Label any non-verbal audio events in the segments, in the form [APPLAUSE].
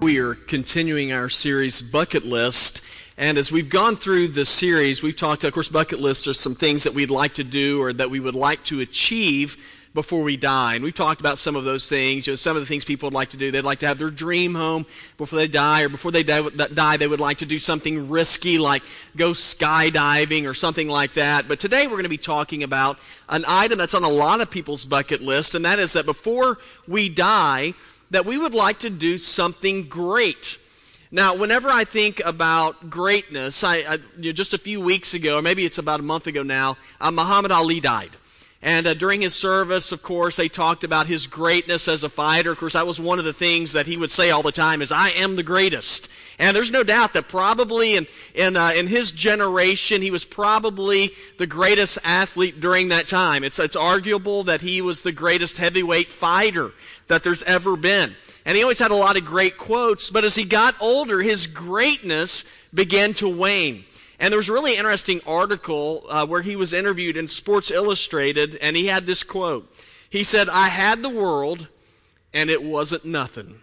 We are continuing our series, Bucket List. And as we've gone through the series, we've talked, of course, bucket lists are some things that we'd like to do or that we would like to achieve before we die. And we've talked about some of those things. You know, some of the things people would like to do. They'd like to have their dream home before they die, or before they die, they would like to do something risky like go skydiving or something like that. But today we're going to be talking about an item that's on a lot of people's bucket list, and that is that before we die, that we would like to do something great. Now, whenever I think about greatness, I, I you know, just a few weeks ago, or maybe it's about a month ago now, uh, Muhammad Ali died. And uh, during his service, of course, they talked about his greatness as a fighter. Of course, that was one of the things that he would say all the time is, I am the greatest. And there's no doubt that probably in, in, uh, in his generation, he was probably the greatest athlete during that time. It's, it's arguable that he was the greatest heavyweight fighter that there's ever been. And he always had a lot of great quotes, but as he got older, his greatness began to wane. And there was a really interesting article uh, where he was interviewed in Sports Illustrated, and he had this quote. He said, I had the world, and it wasn't nothing.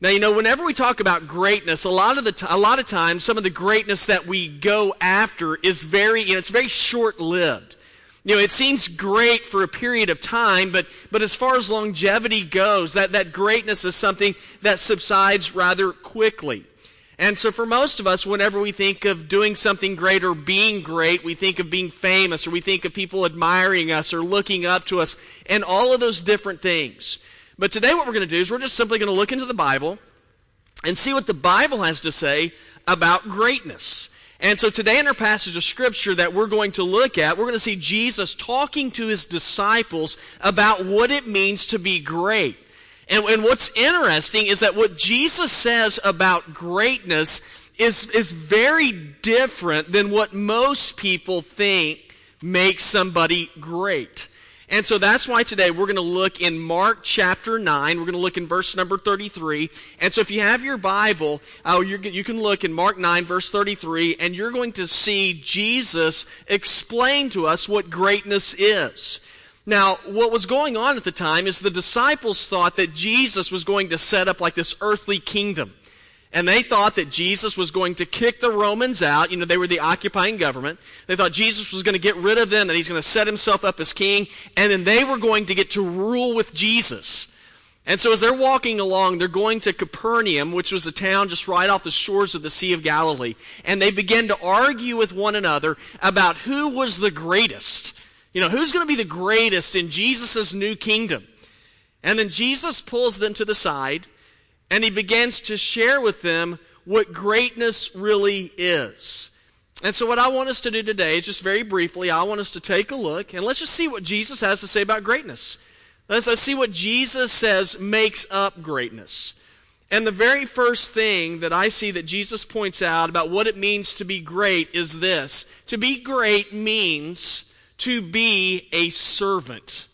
Now, you know, whenever we talk about greatness, a lot of the t- a lot of times, some of the greatness that we go after is very, you know, it's very short-lived. You know, it seems great for a period of time, but, but as far as longevity goes, that, that greatness is something that subsides rather quickly. And so for most of us, whenever we think of doing something great or being great, we think of being famous or we think of people admiring us or looking up to us and all of those different things. But today what we're going to do is we're just simply going to look into the Bible and see what the Bible has to say about greatness. And so today in our passage of scripture that we're going to look at, we're going to see Jesus talking to his disciples about what it means to be great. And, and what's interesting is that what Jesus says about greatness is, is very different than what most people think makes somebody great. And so that's why today we're going to look in Mark chapter 9. We're going to look in verse number 33. And so if you have your Bible, uh, you can look in Mark 9 verse 33 and you're going to see Jesus explain to us what greatness is. Now, what was going on at the time is the disciples thought that Jesus was going to set up like this earthly kingdom. And they thought that Jesus was going to kick the Romans out. You know, they were the occupying government. They thought Jesus was going to get rid of them, that he's going to set himself up as king, and then they were going to get to rule with Jesus. And so as they're walking along, they're going to Capernaum, which was a town just right off the shores of the Sea of Galilee. And they begin to argue with one another about who was the greatest. You know, who's going to be the greatest in Jesus' new kingdom? And then Jesus pulls them to the side and he begins to share with them what greatness really is. And so, what I want us to do today is just very briefly, I want us to take a look and let's just see what Jesus has to say about greatness. Let's, let's see what Jesus says makes up greatness. And the very first thing that I see that Jesus points out about what it means to be great is this to be great means to be a servant.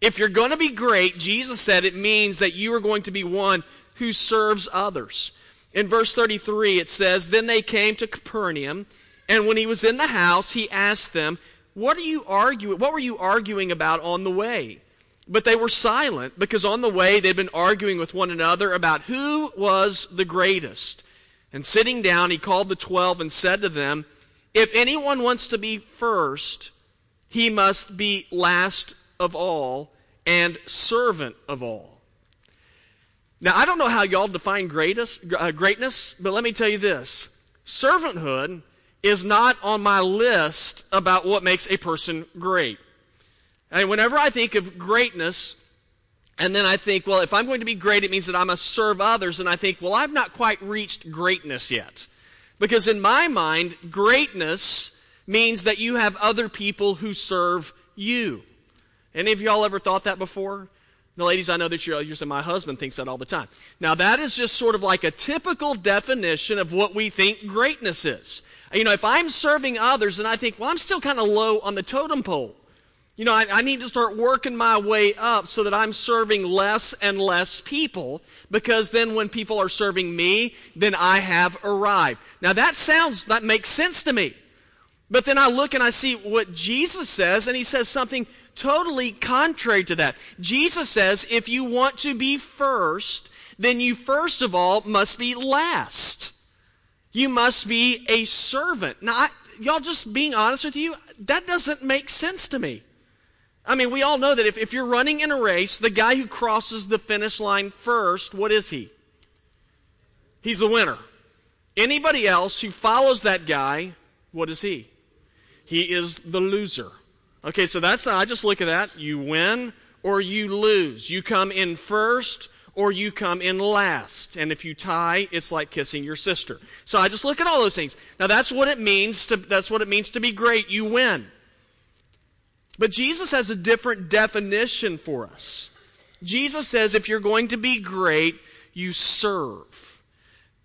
If you're going to be great, Jesus said it means that you are going to be one who serves others. In verse 33, it says, Then they came to Capernaum, and when he was in the house, he asked them, What are you arguing? What were you arguing about on the way? But they were silent because on the way they'd been arguing with one another about who was the greatest. And sitting down, he called the twelve and said to them, If anyone wants to be first, he must be last of all and servant of all. Now, I don't know how y'all define greatest, uh, greatness, but let me tell you this servanthood is not on my list about what makes a person great. And whenever I think of greatness, and then I think, well, if I'm going to be great, it means that I must serve others. And I think, well, I've not quite reached greatness yet. Because in my mind, greatness means that you have other people who serve you. Any of y'all ever thought that before? The ladies, I know that you're, you're saying my husband thinks that all the time. Now, that is just sort of like a typical definition of what we think greatness is. You know, if I'm serving others and I think, well, I'm still kind of low on the totem pole. You know, I, I, need to start working my way up so that I'm serving less and less people because then when people are serving me, then I have arrived. Now that sounds, that makes sense to me. But then I look and I see what Jesus says, and he says something totally contrary to that. Jesus says, if you want to be first, then you first of all must be last. You must be a servant. Now, I, y'all just being honest with you, that doesn't make sense to me. I mean, we all know that if, if you're running in a race, the guy who crosses the finish line first, what is he? He's the winner. Anybody else who follows that guy, what is he? He is the loser. Okay, so that's, I just look at that. You win or you lose. You come in first or you come in last. And if you tie, it's like kissing your sister. So I just look at all those things. Now that's what it means to, that's what it means to be great. You win. But Jesus has a different definition for us. Jesus says if you're going to be great, you serve.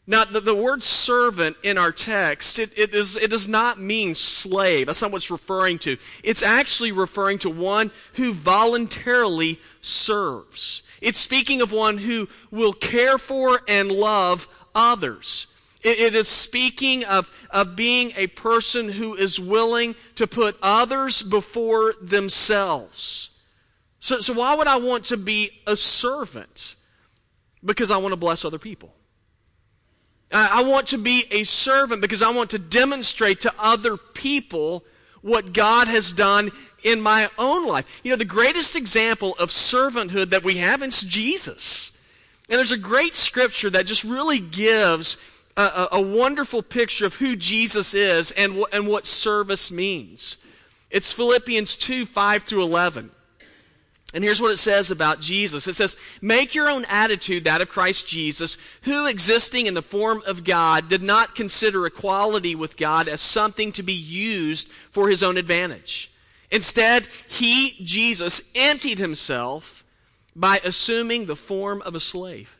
Now, the, the word servant in our text, it, it, is, it does not mean slave. That's not what it's referring to. It's actually referring to one who voluntarily serves. It's speaking of one who will care for and love others. It, it is speaking of, of being a person who is willing to put others before themselves. So, so why would I want to be a servant? Because I want to bless other people. I want to be a servant because I want to demonstrate to other people what God has done in my own life. You know, the greatest example of servanthood that we have is Jesus. And there's a great scripture that just really gives a, a, a wonderful picture of who Jesus is and, and what service means. It's Philippians 2 5 through 11. And here's what it says about Jesus. It says, Make your own attitude that of Christ Jesus, who existing in the form of God did not consider equality with God as something to be used for his own advantage. Instead, he, Jesus, emptied himself by assuming the form of a slave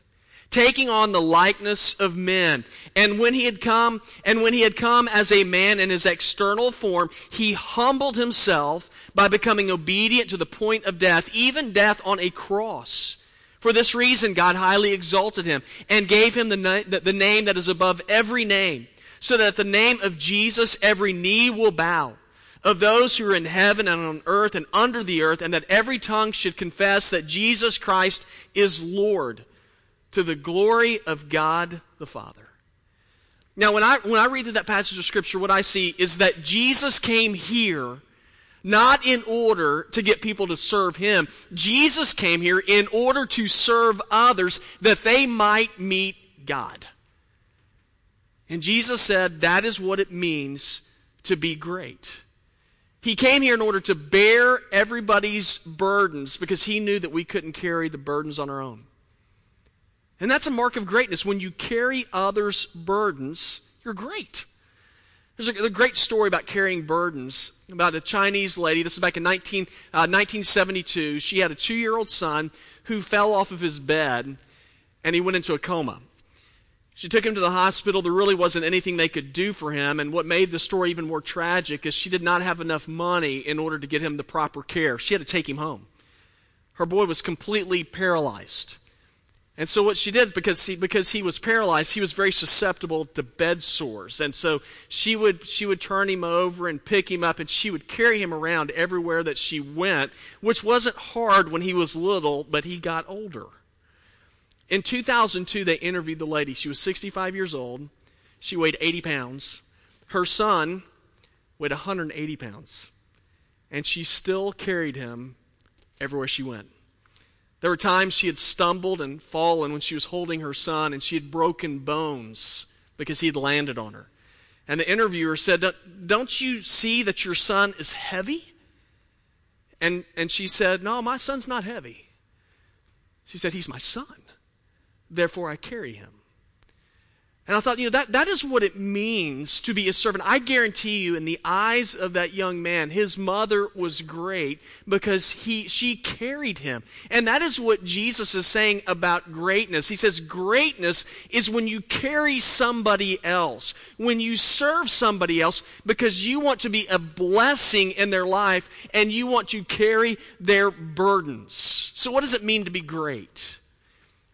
taking on the likeness of men. And when he had come, and when he had come as a man in his external form, he humbled himself by becoming obedient to the point of death, even death on a cross. For this reason, God highly exalted him and gave him the, na- the name that is above every name, so that at the name of Jesus every knee will bow of those who are in heaven and on earth and under the earth, and that every tongue should confess that Jesus Christ is Lord to the glory of God the Father. Now, when I, when I read through that passage of Scripture, what I see is that Jesus came here not in order to get people to serve him. Jesus came here in order to serve others that they might meet God. And Jesus said that is what it means to be great. He came here in order to bear everybody's burdens because he knew that we couldn't carry the burdens on our own. And that's a mark of greatness. When you carry others' burdens, you're great. There's a, great story about carrying burdens about a Chinese lady. This is back in 19, uh, 1972. She had a two year old son who fell off of his bed and he went into a coma. She took him to the hospital. There really wasn't anything they could do for him. And what made the story even more tragic is she did not have enough money in order to get him the proper care. She had to take him home. Her boy was completely paralyzed. And so what she did, because he, because he was paralyzed, he was very susceptible to bed sores. And so she would, she would turn him over and pick him up and she would carry him around everywhere that she went, which wasn't hard when he was little, but he got older. In 2002, they interviewed the lady. She was 65 years old. She weighed 80 pounds. Her son weighed 180 pounds. And she still carried him everywhere she went. There were times she had stumbled and fallen when she was holding her son, and she had broken bones because he had landed on her. And the interviewer said, Don't you see that your son is heavy? And, and she said, No, my son's not heavy. She said, He's my son. Therefore, I carry him. And I thought, you know, that, that is what it means to be a servant. I guarantee you, in the eyes of that young man, his mother was great because he, she carried him. And that is what Jesus is saying about greatness. He says, greatness is when you carry somebody else, when you serve somebody else because you want to be a blessing in their life and you want to carry their burdens. So, what does it mean to be great?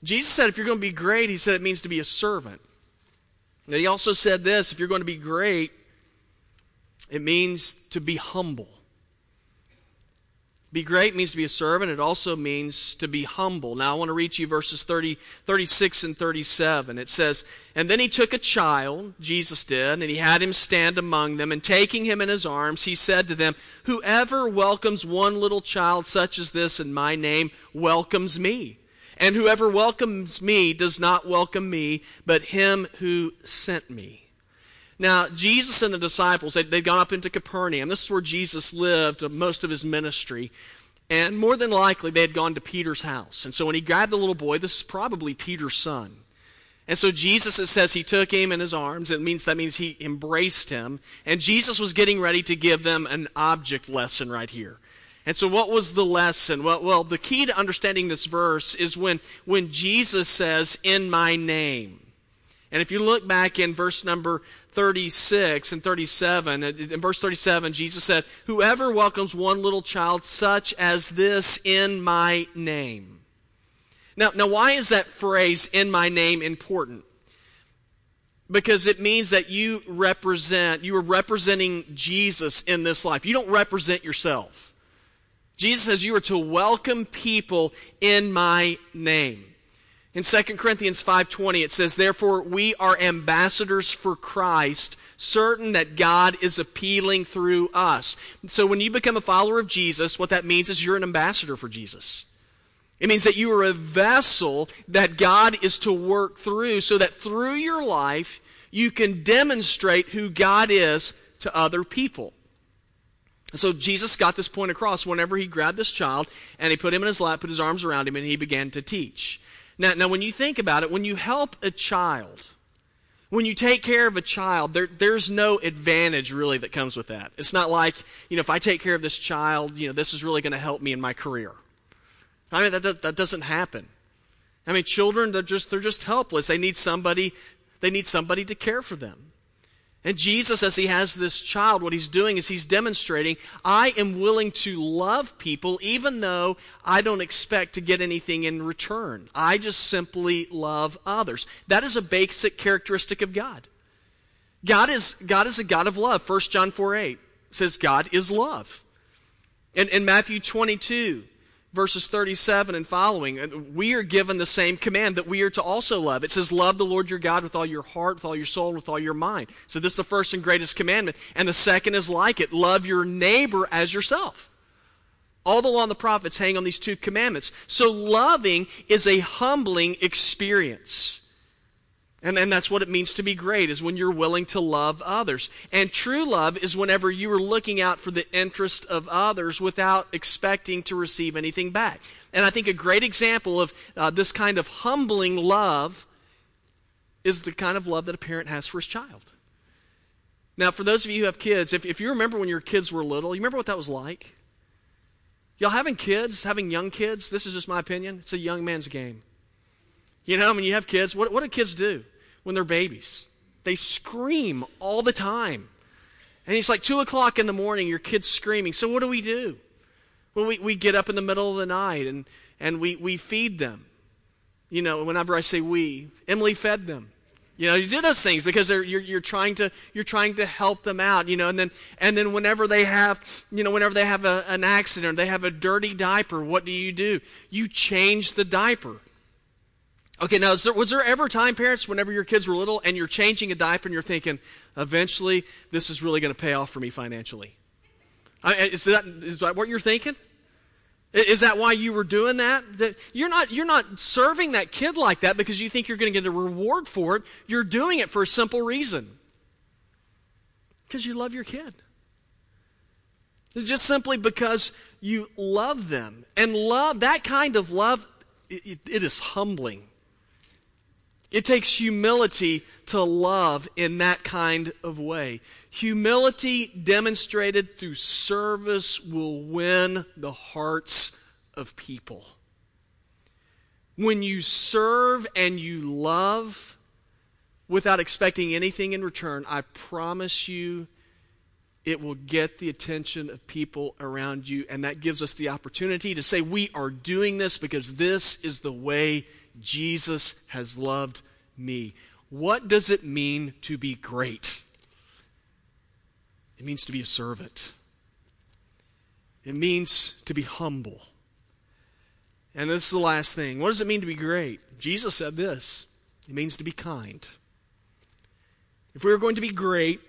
Jesus said, if you're going to be great, he said it means to be a servant. He also said this if you're going to be great, It means to be humble. Be great means to be a servant. It also means to be humble. Now, I want to read you verses 30, 36 and 37. It says, And then he took a child, Jesus did, and he had him stand among them, and taking him in his arms, he said to them, Whoever welcomes one little child such as this in my name welcomes me. And whoever welcomes me does not welcome me, but him who sent me. Now, Jesus and the disciples, they'd, they'd gone up into Capernaum. This is where Jesus lived uh, most of his ministry. And more than likely, they had gone to Peter's house. And so when he grabbed the little boy, this is probably Peter's son. And so Jesus, it says he took him in his arms. It means that means he embraced him. And Jesus was getting ready to give them an object lesson right here. And so what was the lesson? Well, well, the key to understanding this verse is when, when Jesus says, in my name. And if you look back in verse number 36 and 37, uh, in verse 37, Jesus said, Whoever welcomes one little child such as this in my name. Now, now why is that phrase, in my name, important? Because it means that you represent, you are representing Jesus in this life. You don't represent yourself. Jesus says you are to welcome people in my name. In 2 Corinthians 5:20 it says therefore we are ambassadors for Christ certain that God is appealing through us. So when you become a follower of Jesus what that means is you're an ambassador for Jesus. It means that you are a vessel that God is to work through so that through your life you can demonstrate who God is to other people. And so Jesus got this point across whenever he grabbed this child and he put him in his lap, put his arms around him, and he began to teach. Now, now, when you think about it, when you help a child, when you take care of a child, there, there's no advantage really that comes with that. It's not like, you know, if I take care of this child, you know, this is really going to help me in my career. I mean, that, does, that doesn't happen. I mean, children, they're just, they're just helpless. They need somebody, they need somebody to care for them. And Jesus, as he has this child, what he's doing is he's demonstrating, I am willing to love people even though I don't expect to get anything in return. I just simply love others. That is a basic characteristic of God. God is, God is a God of love. 1 John 4 8 says God is love. And in Matthew 22, verses 37 and following, we are given the same command that we are to also love. It says, Love the Lord your God with all your heart, with all your soul, and with all your mind. So this is the first and greatest commandment. And the second is like it love your neighbor as yourself. All the law and the prophets hang on these two commandments. So loving is a humbling experience. And, and that's what it means to be great, is when you're willing to love others. And true love is whenever you are looking out for the interest of others without expecting to receive anything back. And I think a great example of uh, this kind of humbling love is the kind of love that a parent has for his child. Now, for those of you who have kids, if, if you remember when your kids were little, you remember what that was like? Y'all having kids, having young kids, this is just my opinion, it's a young man's game. You know, when you have kids, what, what do kids do? When they're babies. They scream all the time. And it's like 2 o'clock in the morning, your kid's screaming. So what do we do? Well, we, we get up in the middle of the night and, and we, we feed them. You know, whenever I say we, Emily fed them. You know, you do those things because they're, you're, you're trying to you're trying to help them out. You know, and then and then whenever they have you know whenever they have a, an accident, they have a dirty diaper. What do you do? You change the diaper. Okay, now there, was there ever time, parents, whenever your kids were little and you're changing a diaper and you're thinking, eventually this is really going to pay off for me financially? I, is, that, is that what you're thinking? Is that why you were doing that? You're not, you're not serving that kid like that because you think you're going to get a reward for it. You're doing it for a simple reason because you love your kid. Just simply because you love them. And love, that kind of love, it, it is humbling. It takes humility to love in that kind of way. Humility demonstrated through service will win the hearts of people. When you serve and you love without expecting anything in return, I promise you it will get the attention of people around you. And that gives us the opportunity to say, We are doing this because this is the way Jesus has loved me. What does it mean to be great? It means to be a servant. It means to be humble. And this is the last thing. What does it mean to be great? Jesus said this it means to be kind. If we are going to be great,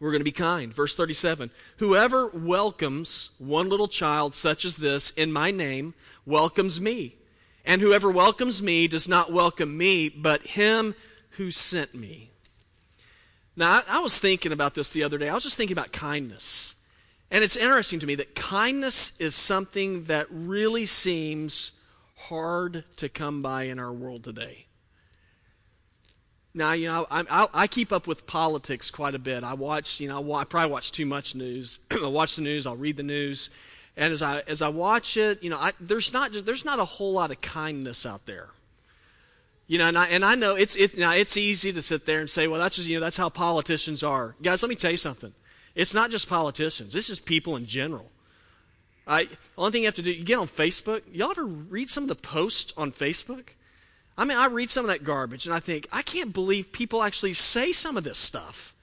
we're going to be kind. Verse 37 Whoever welcomes one little child such as this in my name welcomes me. And whoever welcomes me does not welcome me, but him who sent me. Now, I, I was thinking about this the other day. I was just thinking about kindness. And it's interesting to me that kindness is something that really seems hard to come by in our world today. Now, you know, I, I, I, keep up with politics quite a bit. I watch, you know, I probably watch too much news. [CLEARS THROAT] I watch the news, I'll read the news. And as I, as I watch it, you know, I, there's, not, there's not a whole lot of kindness out there. You know, and I, and I know it's, it, now it's easy to sit there and say, well, that's just, you know, that's how politicians are. Guys, let me tell you something. It's not just politicians. It's just people in general. I, the only thing you have to do, you get on Facebook. Y'all ever read some of the posts on Facebook? I mean, I read some of that garbage and I think, I can't believe people actually say some of this stuff.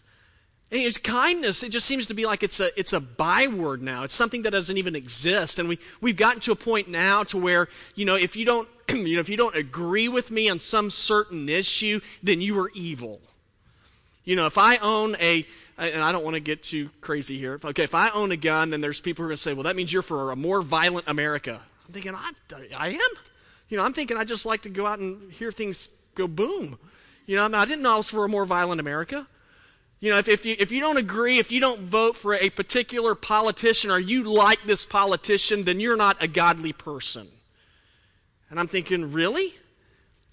And it's kindness. It just seems to be like it's a, it's a byword now. It's something that doesn't even exist. And we, we've gotten to a point now to where, you know, if you don't, [CLEARS THROAT] you know, if you don't agree with me on some certain issue, then you are evil. You know, if I own a, and I don't want to get too crazy here. Okay, if I own a gun, then there's people who are going to say, well, that means you're for a more violent America. I'm thinking, I, I am? You know, I'm thinking I just like to go out and hear things go boom. You know, I, mean, I didn't know I was for a more violent America. You know, if, if, you, if you don't agree, if you don't vote for a particular politician or you like this politician, then you're not a godly person. And I'm thinking, really?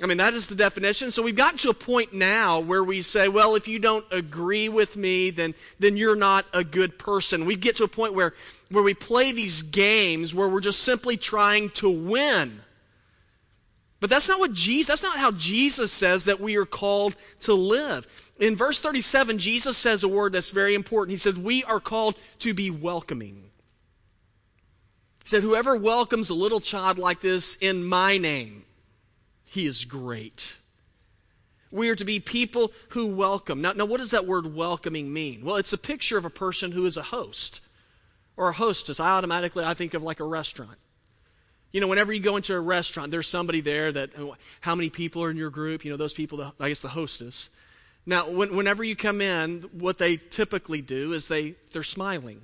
I mean, that is the definition. So we've gotten to a point now where we say, well, if you don't agree with me, then, then you're not a good person. We get to a point where, where we play these games where we're just simply trying to win. But that's not what Jesus, that's not how Jesus says that we are called to live. In verse 37, Jesus says a word that's very important. He said, We are called to be welcoming. He said, Whoever welcomes a little child like this in my name, he is great. We are to be people who welcome. Now, now, what does that word welcoming mean? Well, it's a picture of a person who is a host or a hostess. I automatically I think of like a restaurant. You know, whenever you go into a restaurant, there's somebody there that, how many people are in your group? You know, those people, I guess the hostess. Now, when, whenever you come in, what they typically do is they, they're smiling.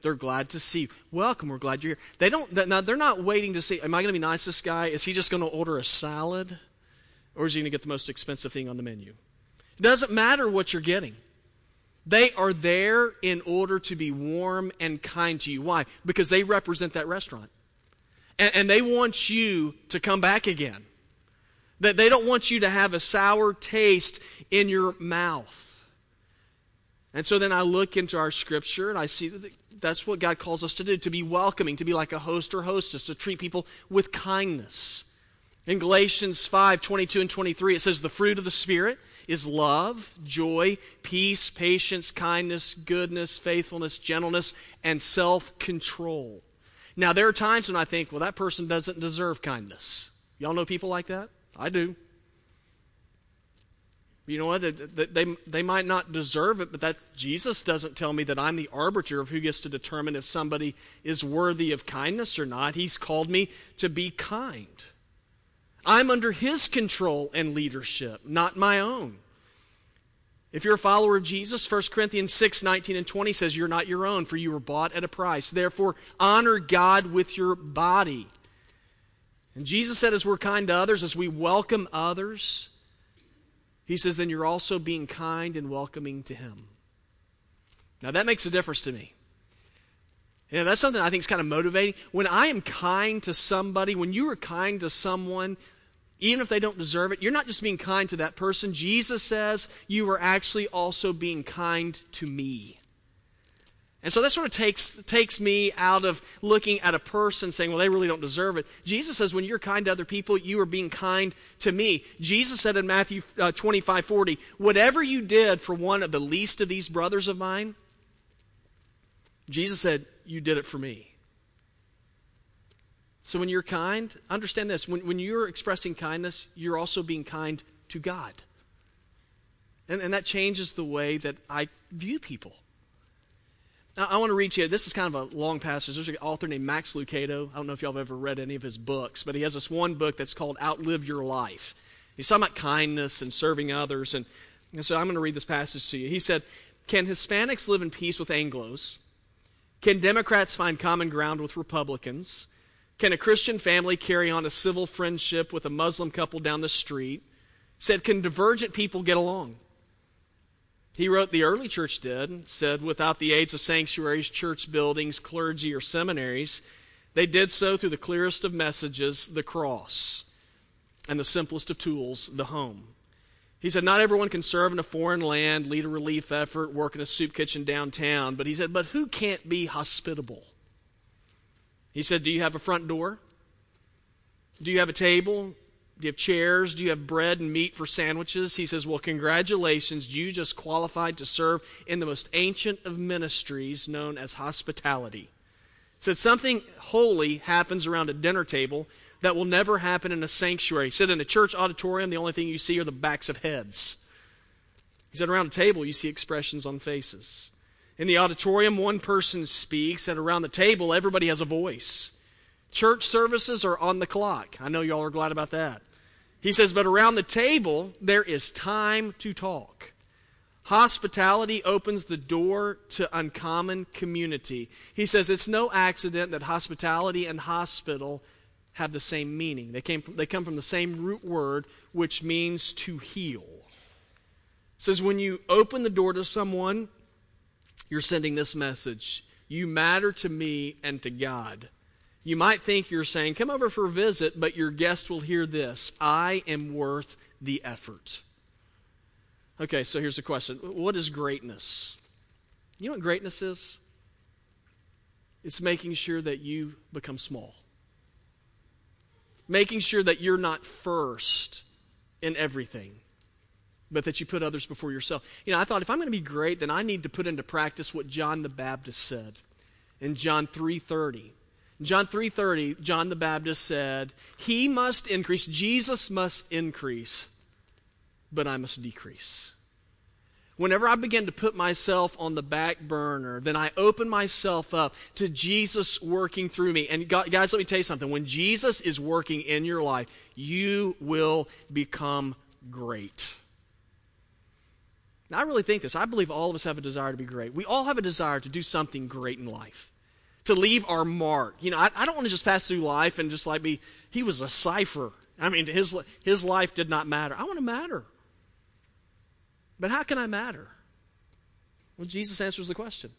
They're glad to see you. Welcome, we're glad you're here. They don't, now they're not waiting to see, am I going to be nice to this guy? Is he just going to order a salad? Or is he going to get the most expensive thing on the menu? It doesn't matter what you're getting. They are there in order to be warm and kind to you. Why? Because they represent that restaurant and, and they want you to come back again. That they don't want you to have a sour taste in your mouth. And so then I look into our scripture and I see that that's what God calls us to do to be welcoming, to be like a host or hostess, to treat people with kindness. In Galatians 5 22 and 23, it says, The fruit of the Spirit is love, joy, peace, patience, kindness, goodness, faithfulness, gentleness, and self control. Now, there are times when I think, well, that person doesn't deserve kindness. Y'all know people like that? I do. You know what? They, they, they might not deserve it, but that Jesus doesn't tell me that I'm the arbiter of who gets to determine if somebody is worthy of kindness or not. He's called me to be kind. I'm under His control and leadership, not my own. If you're a follower of Jesus, 1 Corinthians 6, 19 and 20 says, You're not your own, for you were bought at a price. Therefore, honor God with your body. And Jesus said, as we're kind to others, as we welcome others, he says, then you're also being kind and welcoming to him. Now, that makes a difference to me. You know, that's something I think is kind of motivating. When I am kind to somebody, when you are kind to someone, even if they don't deserve it, you're not just being kind to that person. Jesus says you are actually also being kind to me. And so that sort of takes, takes me out of looking at a person saying, well, they really don't deserve it. Jesus says, when you're kind to other people, you are being kind to me. Jesus said in Matthew uh, 25 40, whatever you did for one of the least of these brothers of mine, Jesus said, you did it for me. So when you're kind, understand this when, when you're expressing kindness, you're also being kind to God. And, and that changes the way that I view people. Now, I want to read to you, this is kind of a long passage. There's an author named Max Lucado. I don't know if y'all have ever read any of his books, but he has this one book that's called Outlive Your Life. He's talking about kindness and serving others. And, and so I'm going to read this passage to you. He said, Can Hispanics live in peace with Anglos? Can Democrats find common ground with Republicans? Can a Christian family carry on a civil friendship with a Muslim couple down the street? Said, Can divergent people get along? He wrote, The early church did, said, without the aids of sanctuaries, church buildings, clergy, or seminaries, they did so through the clearest of messages, the cross, and the simplest of tools, the home. He said, Not everyone can serve in a foreign land, lead a relief effort, work in a soup kitchen downtown, but he said, But who can't be hospitable? He said, Do you have a front door? Do you have a table? Do you have chairs? Do you have bread and meat for sandwiches? He says, Well, congratulations. You just qualified to serve in the most ancient of ministries known as hospitality. He said, Something holy happens around a dinner table that will never happen in a sanctuary. He said, In a church auditorium, the only thing you see are the backs of heads. He said, Around a table, you see expressions on faces. In the auditorium, one person speaks, and around the table, everybody has a voice. Church services are on the clock. I know y'all are glad about that. He says, but around the table, there is time to talk. Hospitality opens the door to uncommon community. He says it's no accident that hospitality and hospital have the same meaning. They, came from, they come from the same root word, which means to heal. It says when you open the door to someone, you're sending this message You matter to me and to God. You might think you're saying, Come over for a visit, but your guest will hear this I am worth the effort. Okay, so here's the question What is greatness? You know what greatness is? It's making sure that you become small, making sure that you're not first in everything but that you put others before yourself. You know, I thought if I'm going to be great, then I need to put into practice what John the Baptist said in John 3:30. John 3:30, John the Baptist said, "He must increase, Jesus must increase, but I must decrease." Whenever I begin to put myself on the back burner, then I open myself up to Jesus working through me. And guys, let me tell you something. When Jesus is working in your life, you will become great. Now, I really think this. I believe all of us have a desire to be great. We all have a desire to do something great in life to leave our mark. You know, I, I don't want to just pass through life and just like be, he was a cipher. I mean, his, his life did not matter. I want to matter. But how can I matter? Well, Jesus answers the question.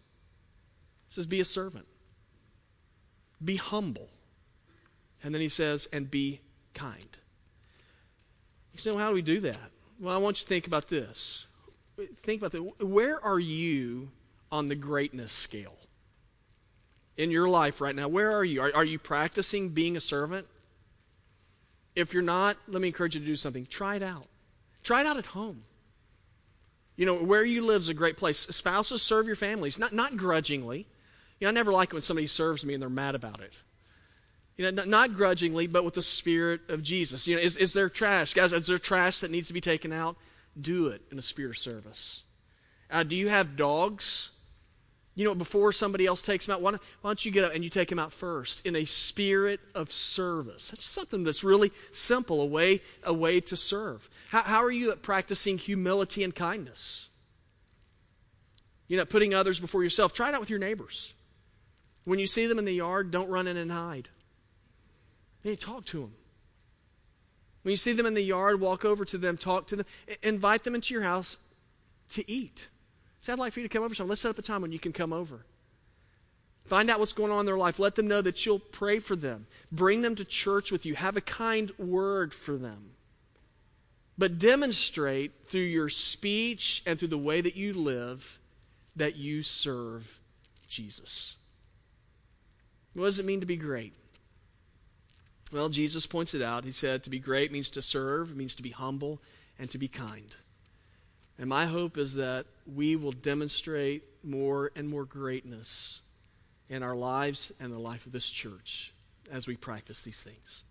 He says, Be a servant, be humble. And then he says, And be kind. You say, well, how do we do that? Well, I want you to think about this. Think about this. Where are you on the greatness scale? In your life right now, where are you? Are, are you practicing being a servant? If you're not, let me encourage you to do something. Try it out. Try it out at home. You know, where you live is a great place. Spouses, serve your families, not, not grudgingly. You know, I never like when somebody serves me and they're mad about it. You know, not grudgingly, but with the spirit of Jesus. You know, is, is there trash? Guys, is there trash that needs to be taken out? Do it in the spirit of service. Uh, do you have dogs? You know, before somebody else takes him out, why don't, why don't you get up and you take him out first in a spirit of service? That's something that's really simple, a way, a way to serve. How, how are you at practicing humility and kindness? You know, putting others before yourself. Try it out with your neighbors. When you see them in the yard, don't run in and hide. Hey, talk to them. When you see them in the yard, walk over to them, talk to them, invite them into your house to eat. Say, I'd like for you to come over. So let's set up a time when you can come over. Find out what's going on in their life. Let them know that you'll pray for them. Bring them to church with you. Have a kind word for them. But demonstrate through your speech and through the way that you live that you serve Jesus. What does it mean to be great? Well, Jesus points it out. He said to be great means to serve, means to be humble, and to be kind. And my hope is that we will demonstrate more and more greatness in our lives and the life of this church as we practice these things.